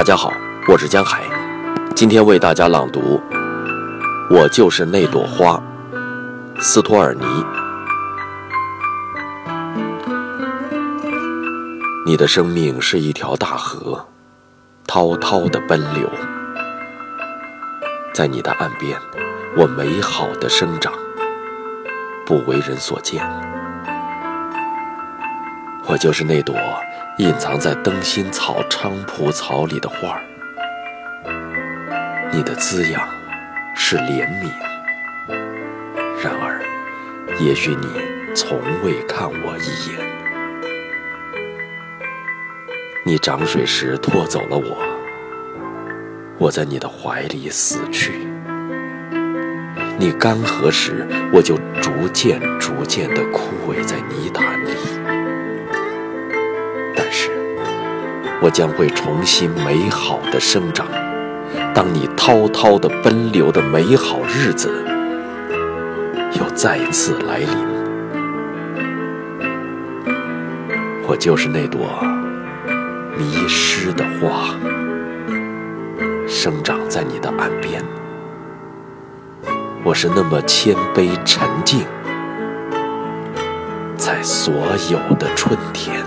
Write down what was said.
大家好，我是江海，今天为大家朗读《我就是那朵花》，斯托尔尼。你的生命是一条大河，滔滔的奔流，在你的岸边，我美好的生长，不为人所见。我就是那朵。隐藏在灯芯草、菖蒲草里的花儿，你的滋养是怜悯。然而，也许你从未看我一眼。你涨水时拖走了我，我在你的怀里死去；你干涸时，我就逐渐、逐渐地枯萎在泥潭里。我将会重新美好的生长。当你滔滔的奔流的美好日子又再次来临，我就是那朵迷失的花，生长在你的岸边。我是那么谦卑沉静，在所有的春天。